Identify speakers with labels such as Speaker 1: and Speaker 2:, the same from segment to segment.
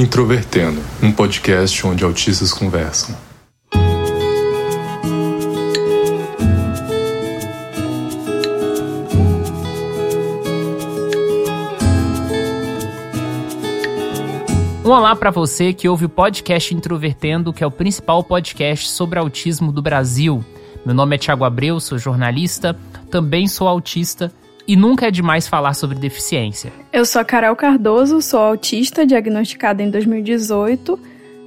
Speaker 1: Introvertendo, um podcast onde autistas conversam.
Speaker 2: Um olá para você que ouve o podcast Introvertendo, que é o principal podcast sobre autismo do Brasil. Meu nome é Thiago Abreu, sou jornalista, também sou autista e nunca é demais falar sobre deficiência.
Speaker 3: Eu sou a Carol Cardoso, sou autista, diagnosticada em 2018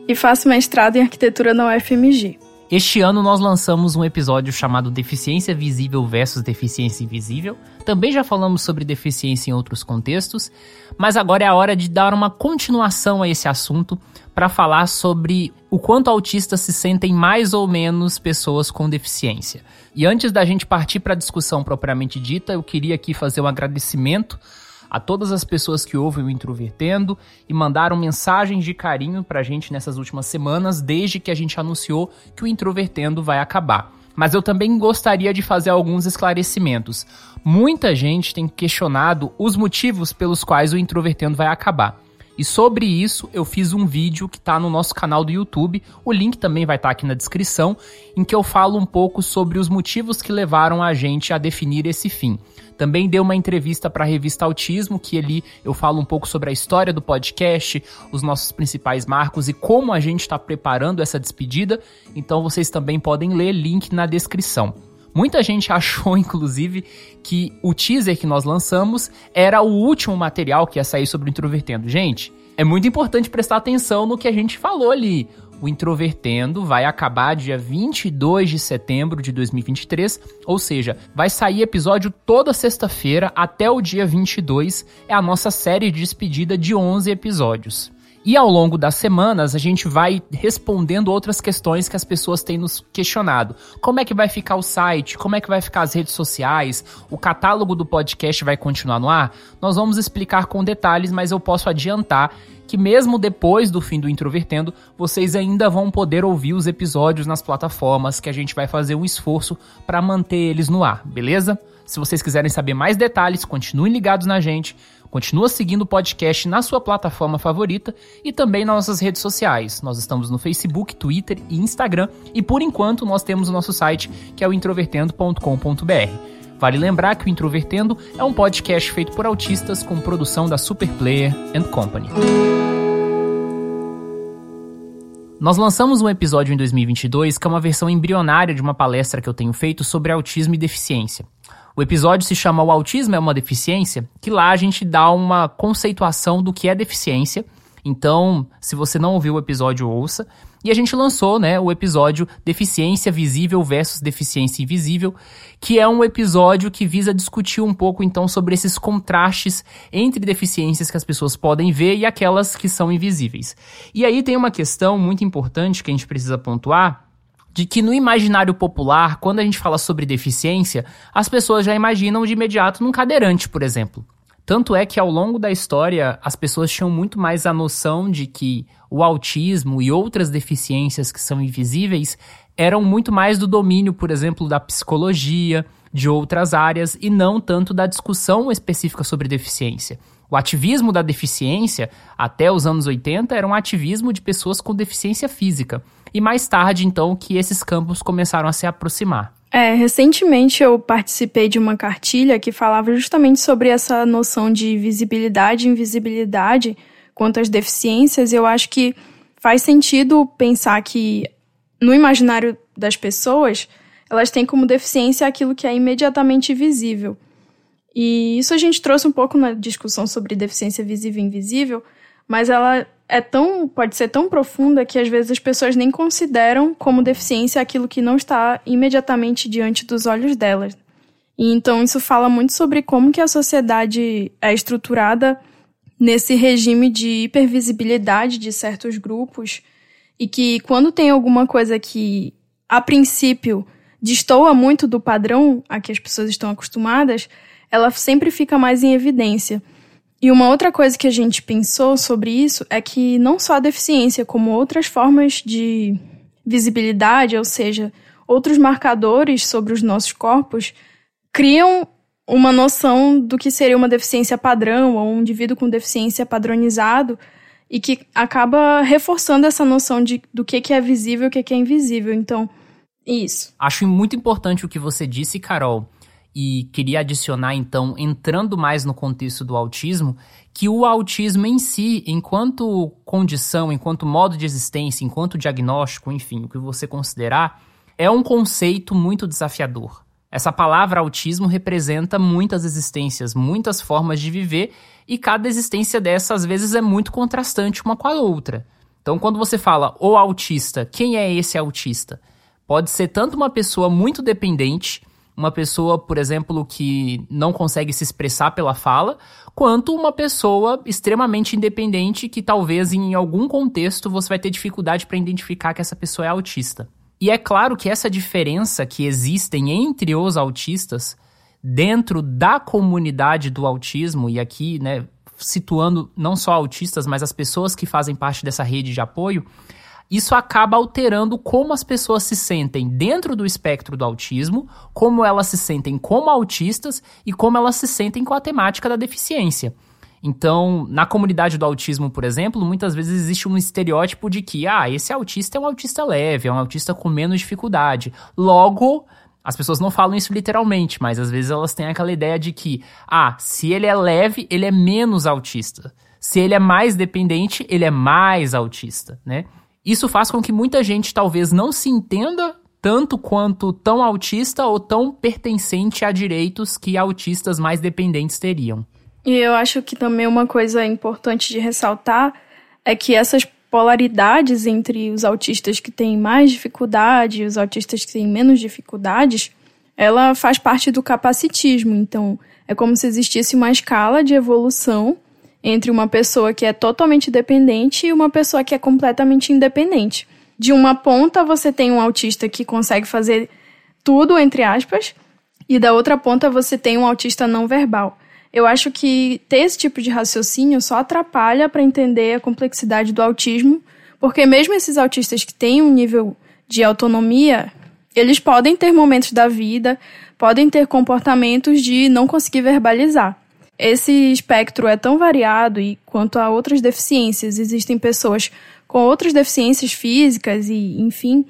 Speaker 3: e faço mestrado em arquitetura na UFMG.
Speaker 2: Este ano nós lançamos um episódio chamado Deficiência Visível versus Deficiência Invisível. Também já falamos sobre deficiência em outros contextos, mas agora é a hora de dar uma continuação a esse assunto para falar sobre o quanto autistas se sentem mais ou menos pessoas com deficiência. E antes da gente partir para a discussão propriamente dita, eu queria aqui fazer um agradecimento a todas as pessoas que ouvem o Introvertendo e mandaram mensagens de carinho pra gente nessas últimas semanas, desde que a gente anunciou que o Introvertendo vai acabar. Mas eu também gostaria de fazer alguns esclarecimentos. Muita gente tem questionado os motivos pelos quais o Introvertendo vai acabar. E sobre isso, eu fiz um vídeo que está no nosso canal do YouTube. O link também vai estar tá aqui na descrição, em que eu falo um pouco sobre os motivos que levaram a gente a definir esse fim. Também dei uma entrevista para a revista Autismo, que ali eu falo um pouco sobre a história do podcast, os nossos principais marcos e como a gente está preparando essa despedida. Então vocês também podem ler, link na descrição. Muita gente achou, inclusive, que o teaser que nós lançamos era o último material que ia sair sobre o Introvertendo. Gente, é muito importante prestar atenção no que a gente falou ali. O Introvertendo vai acabar dia 22 de setembro de 2023, ou seja, vai sair episódio toda sexta-feira até o dia 22. É a nossa série de despedida de 11 episódios. E ao longo das semanas, a gente vai respondendo outras questões que as pessoas têm nos questionado. Como é que vai ficar o site? Como é que vai ficar as redes sociais? O catálogo do podcast vai continuar no ar? Nós vamos explicar com detalhes, mas eu posso adiantar que mesmo depois do fim do Introvertendo, vocês ainda vão poder ouvir os episódios nas plataformas que a gente vai fazer um esforço para manter eles no ar, beleza? Se vocês quiserem saber mais detalhes, continuem ligados na gente. Continua seguindo o podcast na sua plataforma favorita e também nas nossas redes sociais. Nós estamos no Facebook, Twitter e Instagram e por enquanto nós temos o nosso site que é o introvertendo.com.br. Vale lembrar que o Introvertendo é um podcast feito por autistas com produção da Superplayer and Company. Nós lançamos um episódio em 2022 que é uma versão embrionária de uma palestra que eu tenho feito sobre autismo e deficiência. O episódio se chama O Autismo é uma Deficiência, que lá a gente dá uma conceituação do que é deficiência. Então, se você não ouviu o episódio, ouça. E a gente lançou, né, o episódio Deficiência Visível versus Deficiência Invisível, que é um episódio que visa discutir um pouco então sobre esses contrastes entre deficiências que as pessoas podem ver e aquelas que são invisíveis. E aí tem uma questão muito importante que a gente precisa pontuar, de que no imaginário popular, quando a gente fala sobre deficiência, as pessoas já imaginam de imediato num cadeirante, por exemplo. Tanto é que ao longo da história as pessoas tinham muito mais a noção de que o autismo e outras deficiências que são invisíveis eram muito mais do domínio, por exemplo, da psicologia, de outras áreas e não tanto da discussão específica sobre deficiência. O ativismo da deficiência, até os anos 80, era um ativismo de pessoas com deficiência física. E mais tarde, então, que esses campos começaram a se aproximar.
Speaker 3: É, recentemente eu participei de uma cartilha que falava justamente sobre essa noção de visibilidade e invisibilidade quanto às deficiências. Eu acho que faz sentido pensar que no imaginário das pessoas, elas têm como deficiência aquilo que é imediatamente visível. E isso a gente trouxe um pouco na discussão sobre deficiência visível e invisível, mas ela é tão pode ser tão profunda que às vezes as pessoas nem consideram como deficiência aquilo que não está imediatamente diante dos olhos delas. E então isso fala muito sobre como que a sociedade é estruturada nesse regime de hipervisibilidade de certos grupos e que quando tem alguma coisa que a princípio destoa muito do padrão a que as pessoas estão acostumadas, ela sempre fica mais em evidência. E uma outra coisa que a gente pensou sobre isso é que não só a deficiência, como outras formas de visibilidade, ou seja, outros marcadores sobre os nossos corpos, criam uma noção do que seria uma deficiência padrão ou um indivíduo com deficiência padronizado e que acaba reforçando essa noção de, do que, que é visível e o que, que é invisível. Então, isso.
Speaker 2: Acho muito importante o que você disse, Carol, e queria adicionar, então, entrando mais no contexto do autismo, que o autismo em si, enquanto condição, enquanto modo de existência, enquanto diagnóstico, enfim, o que você considerar, é um conceito muito desafiador. Essa palavra autismo representa muitas existências, muitas formas de viver, e cada existência dessa, às vezes, é muito contrastante uma com a outra. Então, quando você fala o autista, quem é esse autista? Pode ser tanto uma pessoa muito dependente, uma pessoa, por exemplo, que não consegue se expressar pela fala, quanto uma pessoa extremamente independente que talvez em algum contexto você vai ter dificuldade para identificar que essa pessoa é autista. E é claro que essa diferença que existem entre os autistas dentro da comunidade do autismo, e aqui, né, situando não só autistas, mas as pessoas que fazem parte dessa rede de apoio, isso acaba alterando como as pessoas se sentem dentro do espectro do autismo, como elas se sentem como autistas e como elas se sentem com a temática da deficiência. Então, na comunidade do autismo, por exemplo, muitas vezes existe um estereótipo de que, ah, esse autista é um autista leve, é um autista com menos dificuldade. Logo, as pessoas não falam isso literalmente, mas às vezes elas têm aquela ideia de que, ah, se ele é leve, ele é menos autista. Se ele é mais dependente, ele é mais autista, né? Isso faz com que muita gente talvez não se entenda tanto quanto tão autista ou tão pertencente a direitos que autistas mais dependentes teriam.
Speaker 3: E eu acho que também uma coisa importante de ressaltar é que essas polaridades entre os autistas que têm mais dificuldade e os autistas que têm menos dificuldades, ela faz parte do capacitismo. Então, é como se existisse uma escala de evolução entre uma pessoa que é totalmente dependente e uma pessoa que é completamente independente. De uma ponta, você tem um autista que consegue fazer tudo, entre aspas, e da outra ponta, você tem um autista não verbal. Eu acho que ter esse tipo de raciocínio só atrapalha para entender a complexidade do autismo, porque mesmo esses autistas que têm um nível de autonomia, eles podem ter momentos da vida, podem ter comportamentos de não conseguir verbalizar. Esse espectro é tão variado e quanto a outras deficiências, existem pessoas com outras deficiências físicas e, enfim,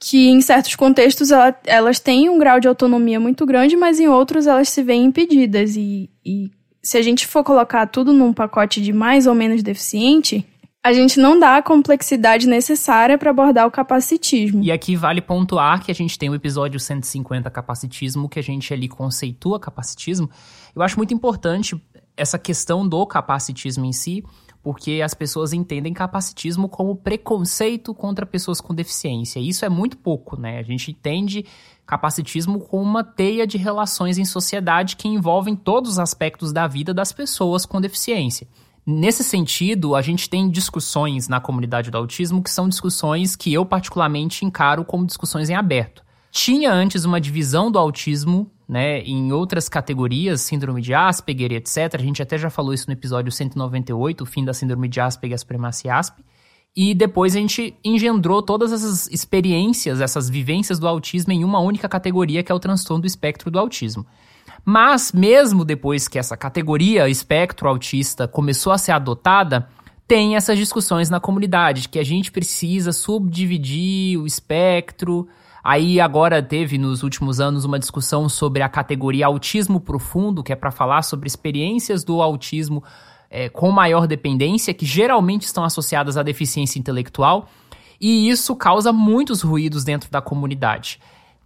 Speaker 3: que em certos contextos ela, elas têm um grau de autonomia muito grande, mas em outros elas se veem impedidas. E, e se a gente for colocar tudo num pacote de mais ou menos deficiente, a gente não dá a complexidade necessária para abordar o capacitismo.
Speaker 2: E aqui vale pontuar que a gente tem o episódio 150 capacitismo, que a gente ali conceitua capacitismo. Eu acho muito importante essa questão do capacitismo em si, porque as pessoas entendem capacitismo como preconceito contra pessoas com deficiência. Isso é muito pouco, né? A gente entende capacitismo como uma teia de relações em sociedade que envolvem todos os aspectos da vida das pessoas com deficiência. Nesse sentido, a gente tem discussões na comunidade do autismo que são discussões que eu particularmente encaro como discussões em aberto. Tinha antes uma divisão do autismo né, em outras categorias, síndrome de Asperger, etc. A gente até já falou isso no episódio 198, o fim da síndrome de Asperger e a supremacia Asp. E depois a gente engendrou todas essas experiências, essas vivências do autismo em uma única categoria, que é o transtorno do espectro do autismo. Mas, mesmo depois que essa categoria espectro autista começou a ser adotada, tem essas discussões na comunidade, de que a gente precisa subdividir o espectro, Aí agora teve nos últimos anos uma discussão sobre a categoria autismo profundo, que é para falar sobre experiências do autismo é, com maior dependência, que geralmente estão associadas à deficiência intelectual, e isso causa muitos ruídos dentro da comunidade.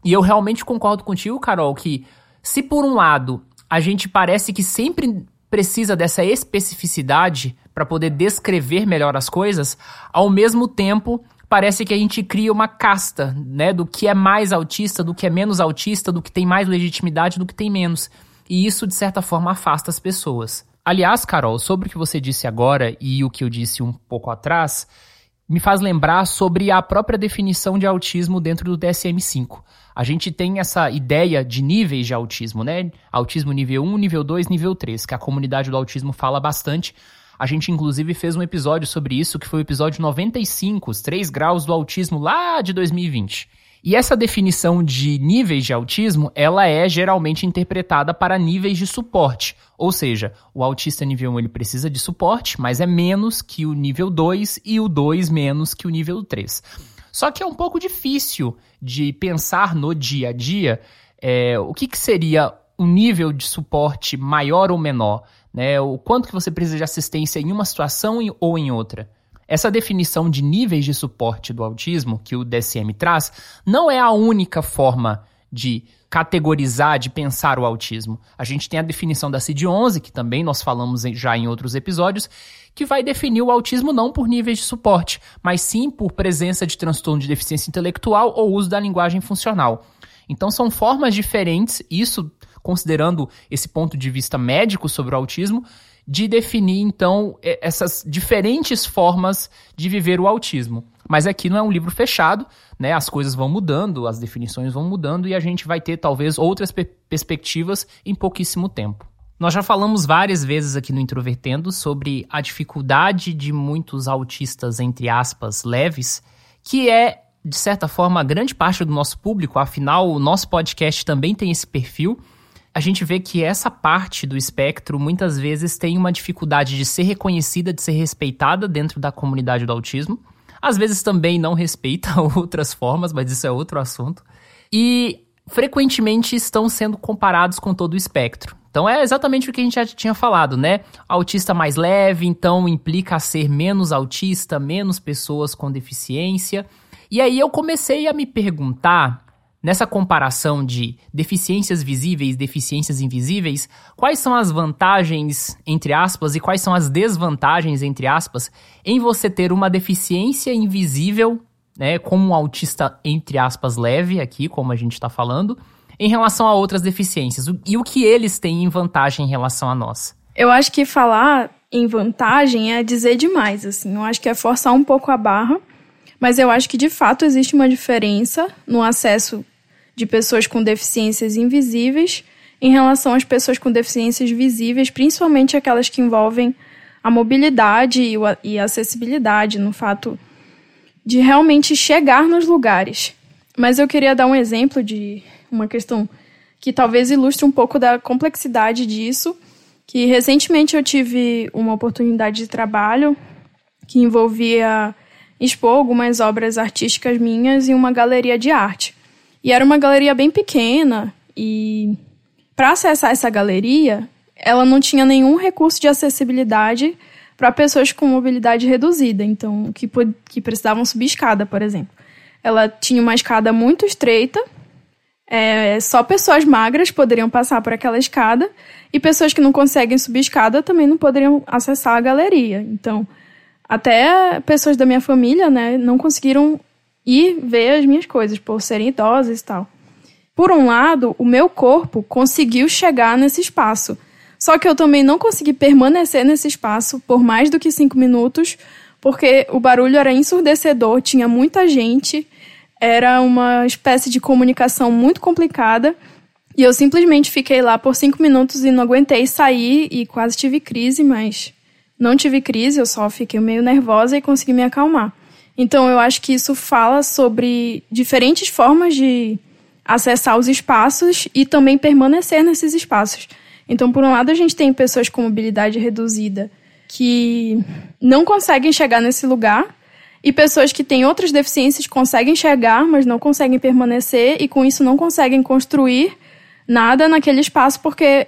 Speaker 2: E eu realmente concordo contigo, Carol, que se por um lado a gente parece que sempre precisa dessa especificidade para poder descrever melhor as coisas, ao mesmo tempo parece que a gente cria uma casta, né, do que é mais autista, do que é menos autista, do que tem mais legitimidade, do que tem menos. E isso, de certa forma, afasta as pessoas. Aliás, Carol, sobre o que você disse agora e o que eu disse um pouco atrás, me faz lembrar sobre a própria definição de autismo dentro do DSM-5. A gente tem essa ideia de níveis de autismo, né? Autismo nível 1, nível 2, nível 3, que a comunidade do autismo fala bastante, a gente, inclusive, fez um episódio sobre isso, que foi o episódio 95, os 3 graus do autismo lá de 2020. E essa definição de níveis de autismo, ela é geralmente interpretada para níveis de suporte. Ou seja, o autista nível 1 ele precisa de suporte, mas é menos que o nível 2 e o 2 menos que o nível 3. Só que é um pouco difícil de pensar no dia a dia é, o que, que seria um nível de suporte maior ou menor, né? O quanto que você precisa de assistência em uma situação ou em outra. Essa definição de níveis de suporte do autismo que o DSM traz não é a única forma de categorizar, de pensar o autismo. A gente tem a definição da CID-11, que também nós falamos já em outros episódios, que vai definir o autismo não por níveis de suporte, mas sim por presença de transtorno de deficiência intelectual ou uso da linguagem funcional. Então são formas diferentes, isso considerando esse ponto de vista médico sobre o autismo, de definir então essas diferentes formas de viver o autismo. Mas aqui não é um livro fechado, né? As coisas vão mudando, as definições vão mudando e a gente vai ter talvez outras pe perspectivas em pouquíssimo tempo. Nós já falamos várias vezes aqui no Introvertendo sobre a dificuldade de muitos autistas, entre aspas, leves, que é, de certa forma, grande parte do nosso público, afinal, o nosso podcast também tem esse perfil a gente vê que essa parte do espectro muitas vezes tem uma dificuldade de ser reconhecida, de ser respeitada dentro da comunidade do autismo. Às vezes também não respeita outras formas, mas isso é outro assunto. E frequentemente estão sendo comparados com todo o espectro. Então é exatamente o que a gente já tinha falado, né? Autista mais leve, então implica ser menos autista, menos pessoas com deficiência. E aí eu comecei a me perguntar Nessa comparação de deficiências visíveis, deficiências invisíveis, quais são as vantagens, entre aspas, e quais são as desvantagens, entre aspas, em você ter uma deficiência invisível, né, como um autista, entre aspas, leve, aqui, como a gente está falando, em relação a outras deficiências? E o que eles têm em vantagem em relação a nós?
Speaker 3: Eu acho que falar em vantagem é dizer demais, assim. Eu acho que é forçar um pouco a barra, mas eu acho que de fato existe uma diferença no acesso de pessoas com deficiências invisíveis em relação às pessoas com deficiências visíveis, principalmente aquelas que envolvem a mobilidade e a acessibilidade, no fato de realmente chegar nos lugares. Mas eu queria dar um exemplo de uma questão que talvez ilustre um pouco da complexidade disso, que recentemente eu tive uma oportunidade de trabalho que envolvia expor algumas obras artísticas minhas em uma galeria de arte. E era uma galeria bem pequena e para acessar essa galeria, ela não tinha nenhum recurso de acessibilidade para pessoas com mobilidade reduzida, então que, que precisavam subir escada, por exemplo. Ela tinha uma escada muito estreita, é, só pessoas magras poderiam passar por aquela escada e pessoas que não conseguem subir escada também não poderiam acessar a galeria. Então, até pessoas da minha família, né, não conseguiram e ver as minhas coisas, por serem idosas e tal. Por um lado, o meu corpo conseguiu chegar nesse espaço. Só que eu também não consegui permanecer nesse espaço por mais do que cinco minutos, porque o barulho era ensurdecedor, tinha muita gente, era uma espécie de comunicação muito complicada. E eu simplesmente fiquei lá por cinco minutos e não aguentei sair e quase tive crise, mas não tive crise, eu só fiquei meio nervosa e consegui me acalmar. Então eu acho que isso fala sobre diferentes formas de acessar os espaços e também permanecer nesses espaços. Então, por um lado, a gente tem pessoas com mobilidade reduzida que não conseguem chegar nesse lugar, e pessoas que têm outras deficiências conseguem chegar, mas não conseguem permanecer, e com isso não conseguem construir nada naquele espaço porque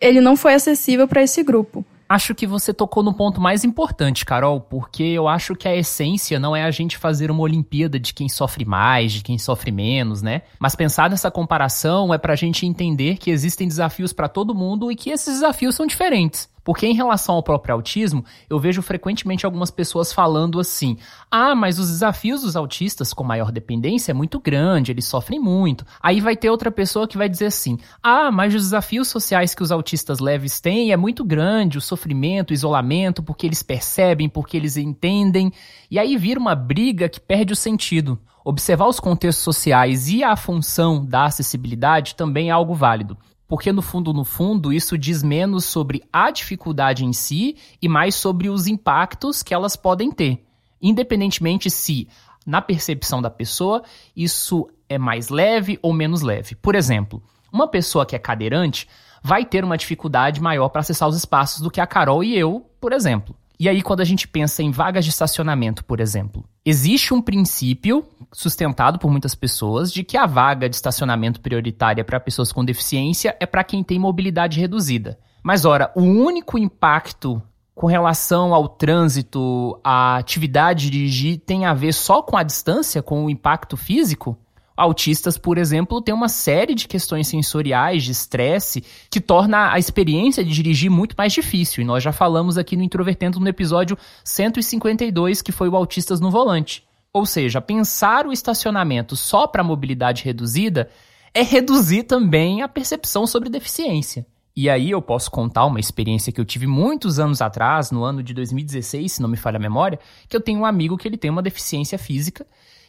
Speaker 3: ele não foi acessível para esse grupo.
Speaker 2: Acho que você tocou no ponto mais importante, Carol, porque eu acho que a essência não é a gente fazer uma Olimpíada de quem sofre mais, de quem sofre menos, né? Mas pensar nessa comparação é pra gente entender que existem desafios para todo mundo e que esses desafios são diferentes. Porque em relação ao próprio autismo, eu vejo frequentemente algumas pessoas falando assim: ah, mas os desafios dos autistas com maior dependência é muito grande, eles sofrem muito. Aí vai ter outra pessoa que vai dizer assim: ah, mas os desafios sociais que os autistas leves têm é muito grande, o sofrimento, o isolamento, porque eles percebem, porque eles entendem. E aí vira uma briga que perde o sentido. Observar os contextos sociais e a função da acessibilidade também é algo válido porque no fundo, no fundo, isso diz menos sobre a dificuldade em si e mais sobre os impactos que elas podem ter, independentemente se na percepção da pessoa, isso é mais leve ou menos leve. Por exemplo, uma pessoa que é cadeirante vai ter uma dificuldade maior para acessar os espaços do que a Carol e eu, por exemplo. E aí, quando a gente pensa em vagas de estacionamento, por exemplo, existe um princípio sustentado por muitas pessoas de que a vaga de estacionamento prioritária para pessoas com deficiência é para quem tem mobilidade reduzida. Mas, ora, o único impacto com relação ao trânsito, à atividade de dirigir, tem a ver só com a distância, com o impacto físico? Autistas, por exemplo, têm uma série de questões sensoriais, de estresse, que torna a experiência de dirigir muito mais difícil. E nós já falamos aqui no Introvertendo no episódio 152, que foi o Autistas no Volante. Ou seja, pensar o estacionamento só para mobilidade reduzida é reduzir também a percepção sobre deficiência. E aí eu posso contar uma experiência que eu tive muitos anos atrás, no ano de 2016, se não me falha a memória, que eu tenho um amigo que ele tem uma deficiência física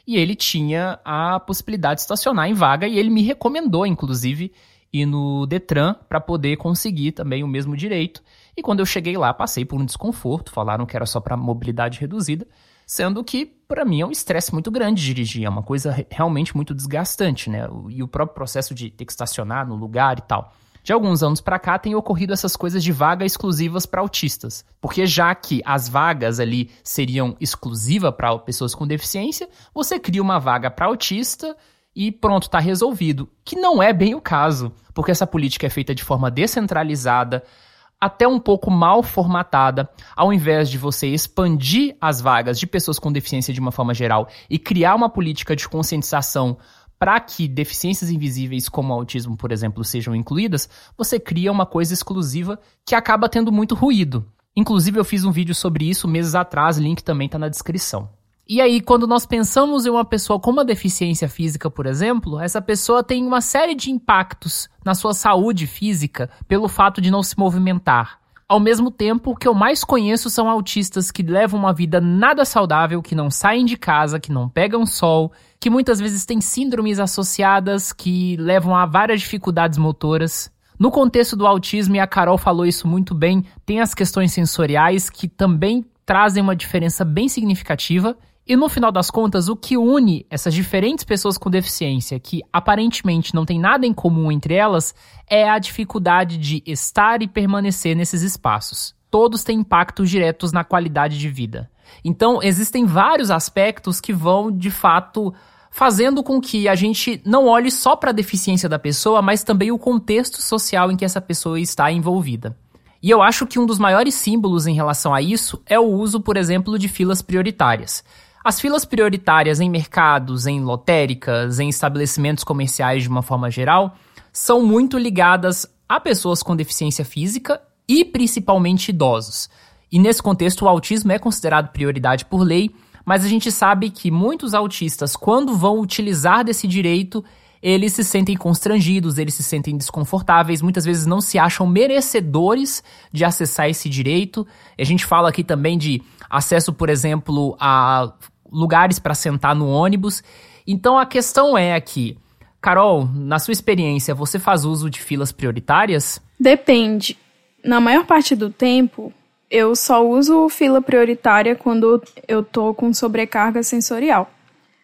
Speaker 2: e ele tinha a possibilidade de estacionar em vaga e ele me recomendou, inclusive, ir no Detran para poder conseguir também o mesmo direito. E quando eu cheguei lá, passei por um desconforto, falaram que era só para mobilidade reduzida, sendo que para mim é um estresse muito grande dirigir, é uma coisa realmente muito desgastante, né? E o próprio processo de ter que estacionar no lugar e tal. De alguns anos para cá tem ocorrido essas coisas de vaga exclusivas para autistas, porque já que as vagas ali seriam exclusivas para pessoas com deficiência, você cria uma vaga para autista e pronto, está resolvido. Que não é bem o caso, porque essa política é feita de forma descentralizada, até um pouco mal formatada, ao invés de você expandir as vagas de pessoas com deficiência de uma forma geral e criar uma política de conscientização para que deficiências invisíveis como o autismo, por exemplo, sejam incluídas, você cria uma coisa exclusiva que acaba tendo muito ruído. Inclusive, eu fiz um vídeo sobre isso meses atrás, link também está na descrição. E aí, quando nós pensamos em uma pessoa com uma deficiência física, por exemplo, essa pessoa tem uma série de impactos na sua saúde física pelo fato de não se movimentar. Ao mesmo tempo, o que eu mais conheço são autistas que levam uma vida nada saudável, que não saem de casa, que não pegam sol, que muitas vezes têm síndromes associadas que levam a várias dificuldades motoras. No contexto do autismo, e a Carol falou isso muito bem, tem as questões sensoriais que também trazem uma diferença bem significativa e no final das contas, o que une essas diferentes pessoas com deficiência, que aparentemente não tem nada em comum entre elas, é a dificuldade de estar e permanecer nesses espaços. Todos têm impactos diretos na qualidade de vida. Então, existem vários aspectos que vão, de fato, fazendo com que a gente não olhe só para a deficiência da pessoa, mas também o contexto social em que essa pessoa está envolvida. E eu acho que um dos maiores símbolos em relação a isso é o uso, por exemplo, de filas prioritárias. As filas prioritárias em mercados, em lotéricas, em estabelecimentos comerciais de uma forma geral, são muito ligadas a pessoas com deficiência física e principalmente idosos. E nesse contexto, o autismo é considerado prioridade por lei, mas a gente sabe que muitos autistas, quando vão utilizar desse direito, eles se sentem constrangidos, eles se sentem desconfortáveis, muitas vezes não se acham merecedores de acessar esse direito. A gente fala aqui também de acesso, por exemplo, a lugares para sentar no ônibus. Então a questão é aqui, Carol, na sua experiência, você faz uso de filas prioritárias?
Speaker 3: Depende. Na maior parte do tempo, eu só uso fila prioritária quando eu tô com sobrecarga sensorial.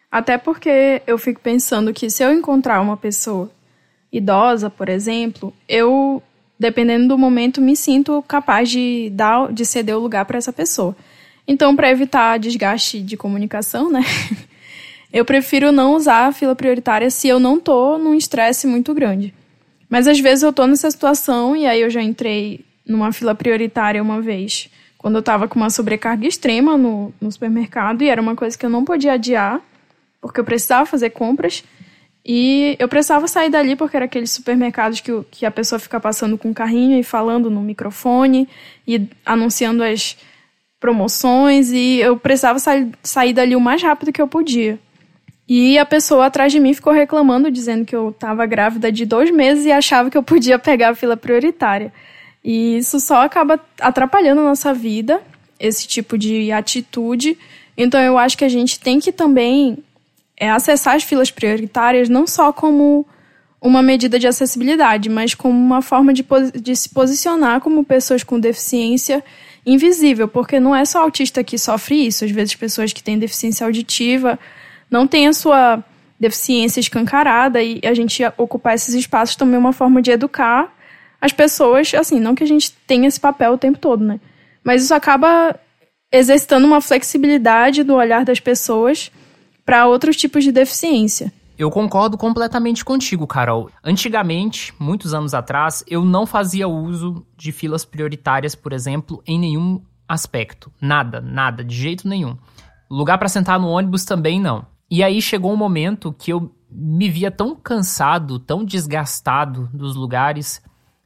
Speaker 3: Até porque eu fico pensando que se eu encontrar uma pessoa idosa, por exemplo, eu, dependendo do momento, me sinto capaz de dar, de ceder o lugar para essa pessoa. Então, para evitar desgaste de comunicação, né? eu prefiro não usar a fila prioritária se eu não tô num estresse muito grande. Mas às vezes eu tô nessa situação e aí eu já entrei numa fila prioritária uma vez, quando eu tava com uma sobrecarga extrema no, no supermercado e era uma coisa que eu não podia adiar, porque eu precisava fazer compras. E eu precisava sair dali porque era aqueles supermercados que, que a pessoa fica passando com o carrinho e falando no microfone e anunciando as, promoções e eu precisava sair, sair dali o mais rápido que eu podia. E a pessoa atrás de mim ficou reclamando, dizendo que eu estava grávida de dois meses e achava que eu podia pegar a fila prioritária. E isso só acaba atrapalhando a nossa vida, esse tipo de atitude. Então eu acho que a gente tem que também é, acessar as filas prioritárias não só como uma medida de acessibilidade, mas como uma forma de, de se posicionar como pessoas com deficiência invisível, porque não é só autista que sofre isso. Às vezes, pessoas que têm deficiência auditiva não têm a sua deficiência escancarada e a gente ocupar esses espaços também é uma forma de educar as pessoas, assim, não que a gente tenha esse papel o tempo todo, né? Mas isso acaba exercitando uma flexibilidade do olhar das pessoas para outros tipos de deficiência.
Speaker 2: Eu concordo completamente contigo, Carol. Antigamente, muitos anos atrás, eu não fazia uso de filas prioritárias, por exemplo, em nenhum aspecto. Nada, nada, de jeito nenhum. Lugar para sentar no ônibus também não. E aí chegou um momento que eu me via tão cansado, tão desgastado dos lugares,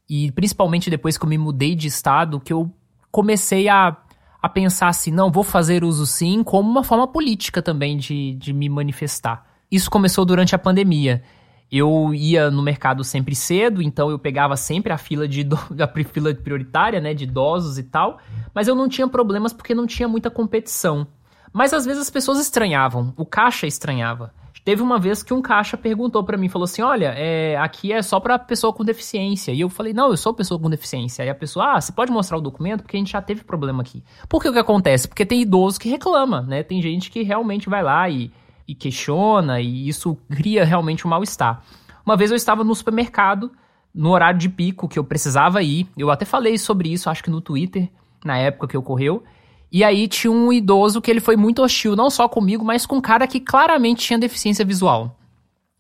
Speaker 2: e principalmente depois que eu me mudei de estado, que eu comecei a, a pensar assim: não, vou fazer uso sim, como uma forma política também de, de me manifestar. Isso começou durante a pandemia. Eu ia no mercado sempre cedo, então eu pegava sempre a fila de a fila prioritária, né, de idosos e tal, mas eu não tinha problemas porque não tinha muita competição. Mas às vezes as pessoas estranhavam, o caixa estranhava. Teve uma vez que um caixa perguntou para mim, falou assim: "Olha, é, aqui é só para pessoa com deficiência". E eu falei: "Não, eu sou pessoa com deficiência". Aí a pessoa: "Ah, você pode mostrar o documento porque a gente já teve problema aqui". Por que o que acontece? Porque tem idoso que reclama, né? Tem gente que realmente vai lá e e questiona, e isso cria realmente um mal-estar. Uma vez eu estava no supermercado, no horário de pico, que eu precisava ir, eu até falei sobre isso, acho que no Twitter, na época que ocorreu, e aí tinha um idoso que ele foi muito hostil, não só comigo, mas com um cara que claramente tinha deficiência visual.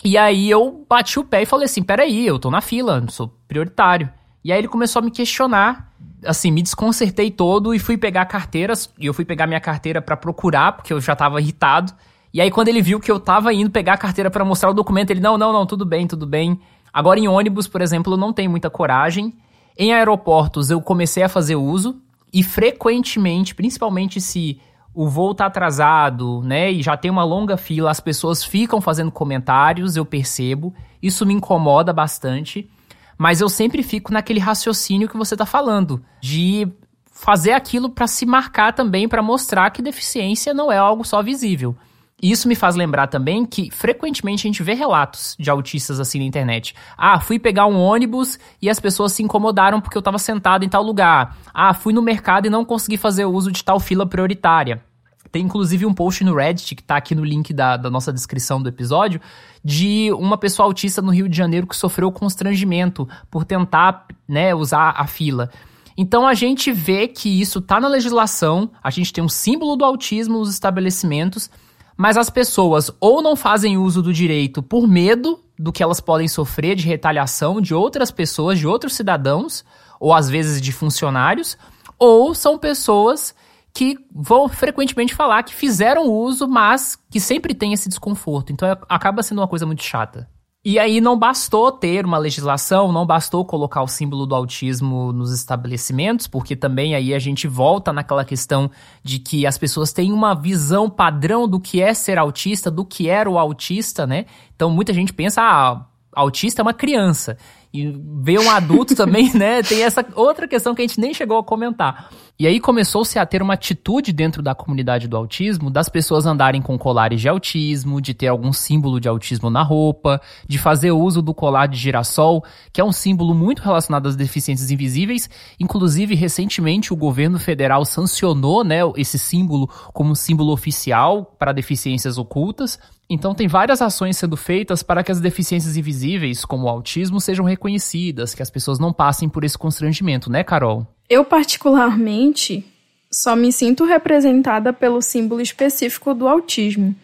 Speaker 2: E aí eu bati o pé e falei assim: peraí, eu tô na fila, sou prioritário. E aí ele começou a me questionar, assim, me desconcertei todo e fui pegar carteiras, e eu fui pegar minha carteira para procurar, porque eu já tava irritado. E aí, quando ele viu que eu tava indo pegar a carteira para mostrar o documento, ele, não, não, não, tudo bem, tudo bem. Agora, em ônibus, por exemplo, eu não tenho muita coragem. Em aeroportos, eu comecei a fazer uso. E frequentemente, principalmente se o voo tá atrasado, né, e já tem uma longa fila, as pessoas ficam fazendo comentários, eu percebo. Isso me incomoda bastante. Mas eu sempre fico naquele raciocínio que você tá falando, de fazer aquilo para se marcar também, para mostrar que deficiência não é algo só visível. Isso me faz lembrar também que frequentemente a gente vê relatos de autistas assim na internet. Ah, fui pegar um ônibus e as pessoas se incomodaram porque eu estava sentado em tal lugar. Ah, fui no mercado e não consegui fazer uso de tal fila prioritária. Tem inclusive um post no Reddit, que está aqui no link da, da nossa descrição do episódio, de uma pessoa autista no Rio de Janeiro que sofreu constrangimento por tentar né, usar a fila. Então a gente vê que isso está na legislação, a gente tem um símbolo do autismo nos estabelecimentos mas as pessoas ou não fazem uso do direito por medo do que elas podem sofrer de retaliação de outras pessoas, de outros cidadãos, ou às vezes de funcionários, ou são pessoas que vão frequentemente falar que fizeram uso, mas que sempre tem esse desconforto. Então acaba sendo uma coisa muito chata. E aí não bastou ter uma legislação, não bastou colocar o símbolo do autismo nos estabelecimentos, porque também aí a gente volta naquela questão de que as pessoas têm uma visão padrão do que é ser autista, do que era o autista, né? Então muita gente pensa, ah, autista é uma criança. E ver um adulto também, né? Tem essa outra questão que a gente nem chegou a comentar. E aí começou-se a ter uma atitude dentro da comunidade do autismo das pessoas andarem com colares de autismo, de ter algum símbolo de autismo na roupa, de fazer uso do colar de girassol, que é um símbolo muito relacionado às deficiências invisíveis. Inclusive, recentemente o governo federal sancionou, né, esse símbolo como símbolo oficial para deficiências ocultas. Então, tem várias ações sendo feitas para que as deficiências invisíveis, como o autismo, sejam reconhecidas, que as pessoas não passem por esse constrangimento, né, Carol?
Speaker 3: Eu, particularmente, só me sinto representada pelo símbolo específico do autismo,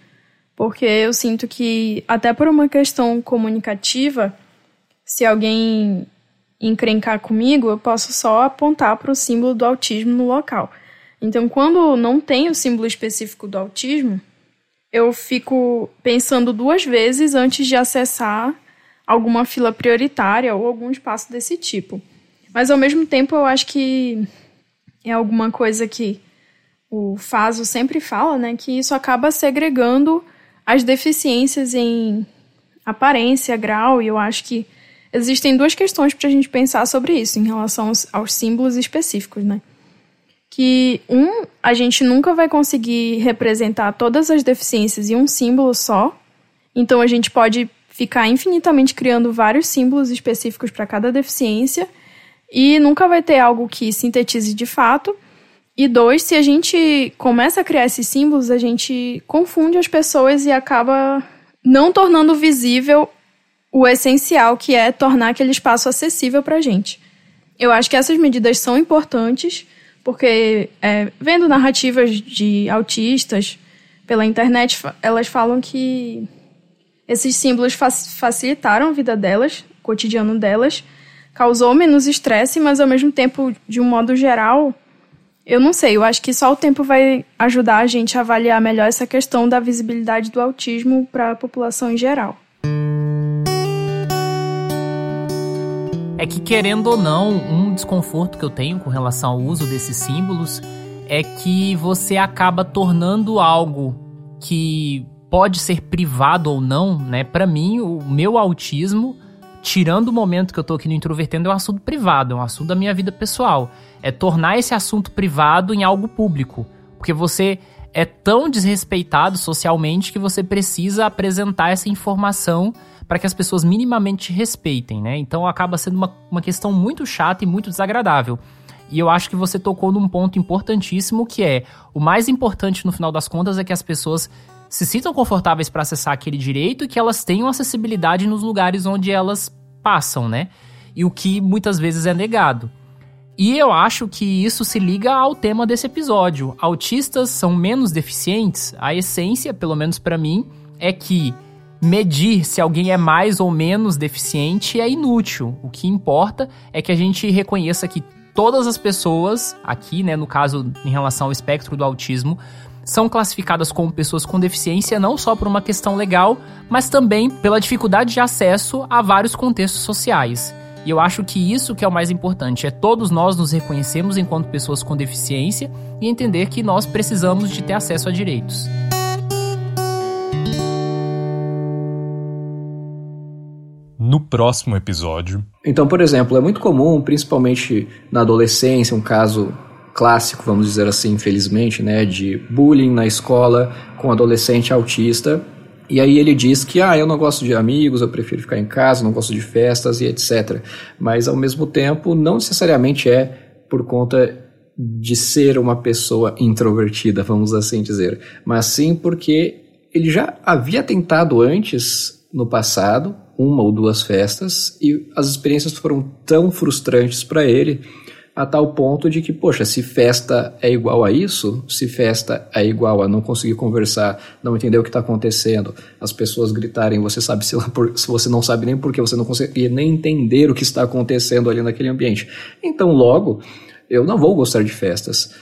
Speaker 3: porque eu sinto que, até por uma questão comunicativa, se alguém encrencar comigo, eu posso só apontar para o símbolo do autismo no local. Então, quando não tem o símbolo específico do autismo, eu fico pensando duas vezes antes de acessar alguma fila prioritária ou algum espaço desse tipo. Mas ao mesmo tempo eu acho que é alguma coisa que o Faso sempre fala, né, que isso acaba segregando as deficiências em aparência, grau, e eu acho que existem duas questões para a gente pensar sobre isso em relação aos, aos símbolos específicos, né? Que um, a gente nunca vai conseguir representar todas as deficiências em um símbolo só. Então a gente pode ficar infinitamente criando vários símbolos específicos para cada deficiência e nunca vai ter algo que sintetize de fato. E dois, se a gente começa a criar esses símbolos, a gente confunde as pessoas e acaba não tornando visível o essencial que é tornar aquele espaço acessível para a gente. Eu acho que essas medidas são importantes, porque é, vendo narrativas de autistas pela internet, elas falam que esses símbolos facilitaram a vida delas, o cotidiano delas, causou menos estresse, mas ao mesmo tempo, de um modo geral, eu não sei, eu acho que só o tempo vai ajudar a gente a avaliar melhor essa questão da visibilidade do autismo para a população em geral.
Speaker 2: É que, querendo ou não, um desconforto que eu tenho com relação ao uso desses símbolos é que você acaba tornando algo que pode ser privado ou não, né? Para mim, o meu autismo, tirando o momento que eu tô aqui no Introvertendo, é um assunto privado, é um assunto da minha vida pessoal. É tornar esse assunto privado em algo público. Porque você é tão desrespeitado socialmente que você precisa apresentar essa informação para que as pessoas minimamente respeitem, né? Então acaba sendo uma, uma questão muito chata e muito desagradável. E eu acho que você tocou num ponto importantíssimo que é o mais importante no final das contas é que as pessoas se sintam confortáveis para acessar aquele direito e que elas tenham acessibilidade nos lugares onde elas passam, né? E o que muitas vezes é negado. E eu acho que isso se liga ao tema desse episódio. Autistas são menos deficientes? A essência, pelo menos para mim, é que medir se alguém é mais ou menos deficiente é inútil. O que importa é que a gente reconheça que todas as pessoas, aqui, né, no caso em relação ao espectro do autismo, são classificadas como pessoas com deficiência não só por uma questão legal, mas também pela dificuldade de acesso a vários contextos sociais. E eu acho que isso que é o mais importante, é todos nós nos reconhecemos enquanto pessoas com deficiência e entender que nós precisamos de ter acesso a direitos.
Speaker 1: No próximo episódio.
Speaker 4: Então, por exemplo, é muito comum, principalmente na adolescência, um caso clássico, vamos dizer assim, infelizmente, né, de bullying na escola com adolescente autista. E aí ele diz que, ah, eu não gosto de amigos, eu prefiro ficar em casa, não gosto de festas e etc. Mas ao mesmo tempo, não necessariamente é por conta de ser uma pessoa introvertida, vamos assim dizer, mas sim porque ele já havia tentado antes no passado uma ou duas festas e as experiências foram tão frustrantes para ele a tal ponto de que, poxa, se festa é igual a isso, se festa é igual a não conseguir conversar, não entender o que está acontecendo, as pessoas gritarem, você sabe se, por, se você não sabe nem porque você não consegue nem entender o que está acontecendo ali naquele ambiente. Então, logo, eu não vou gostar de festas.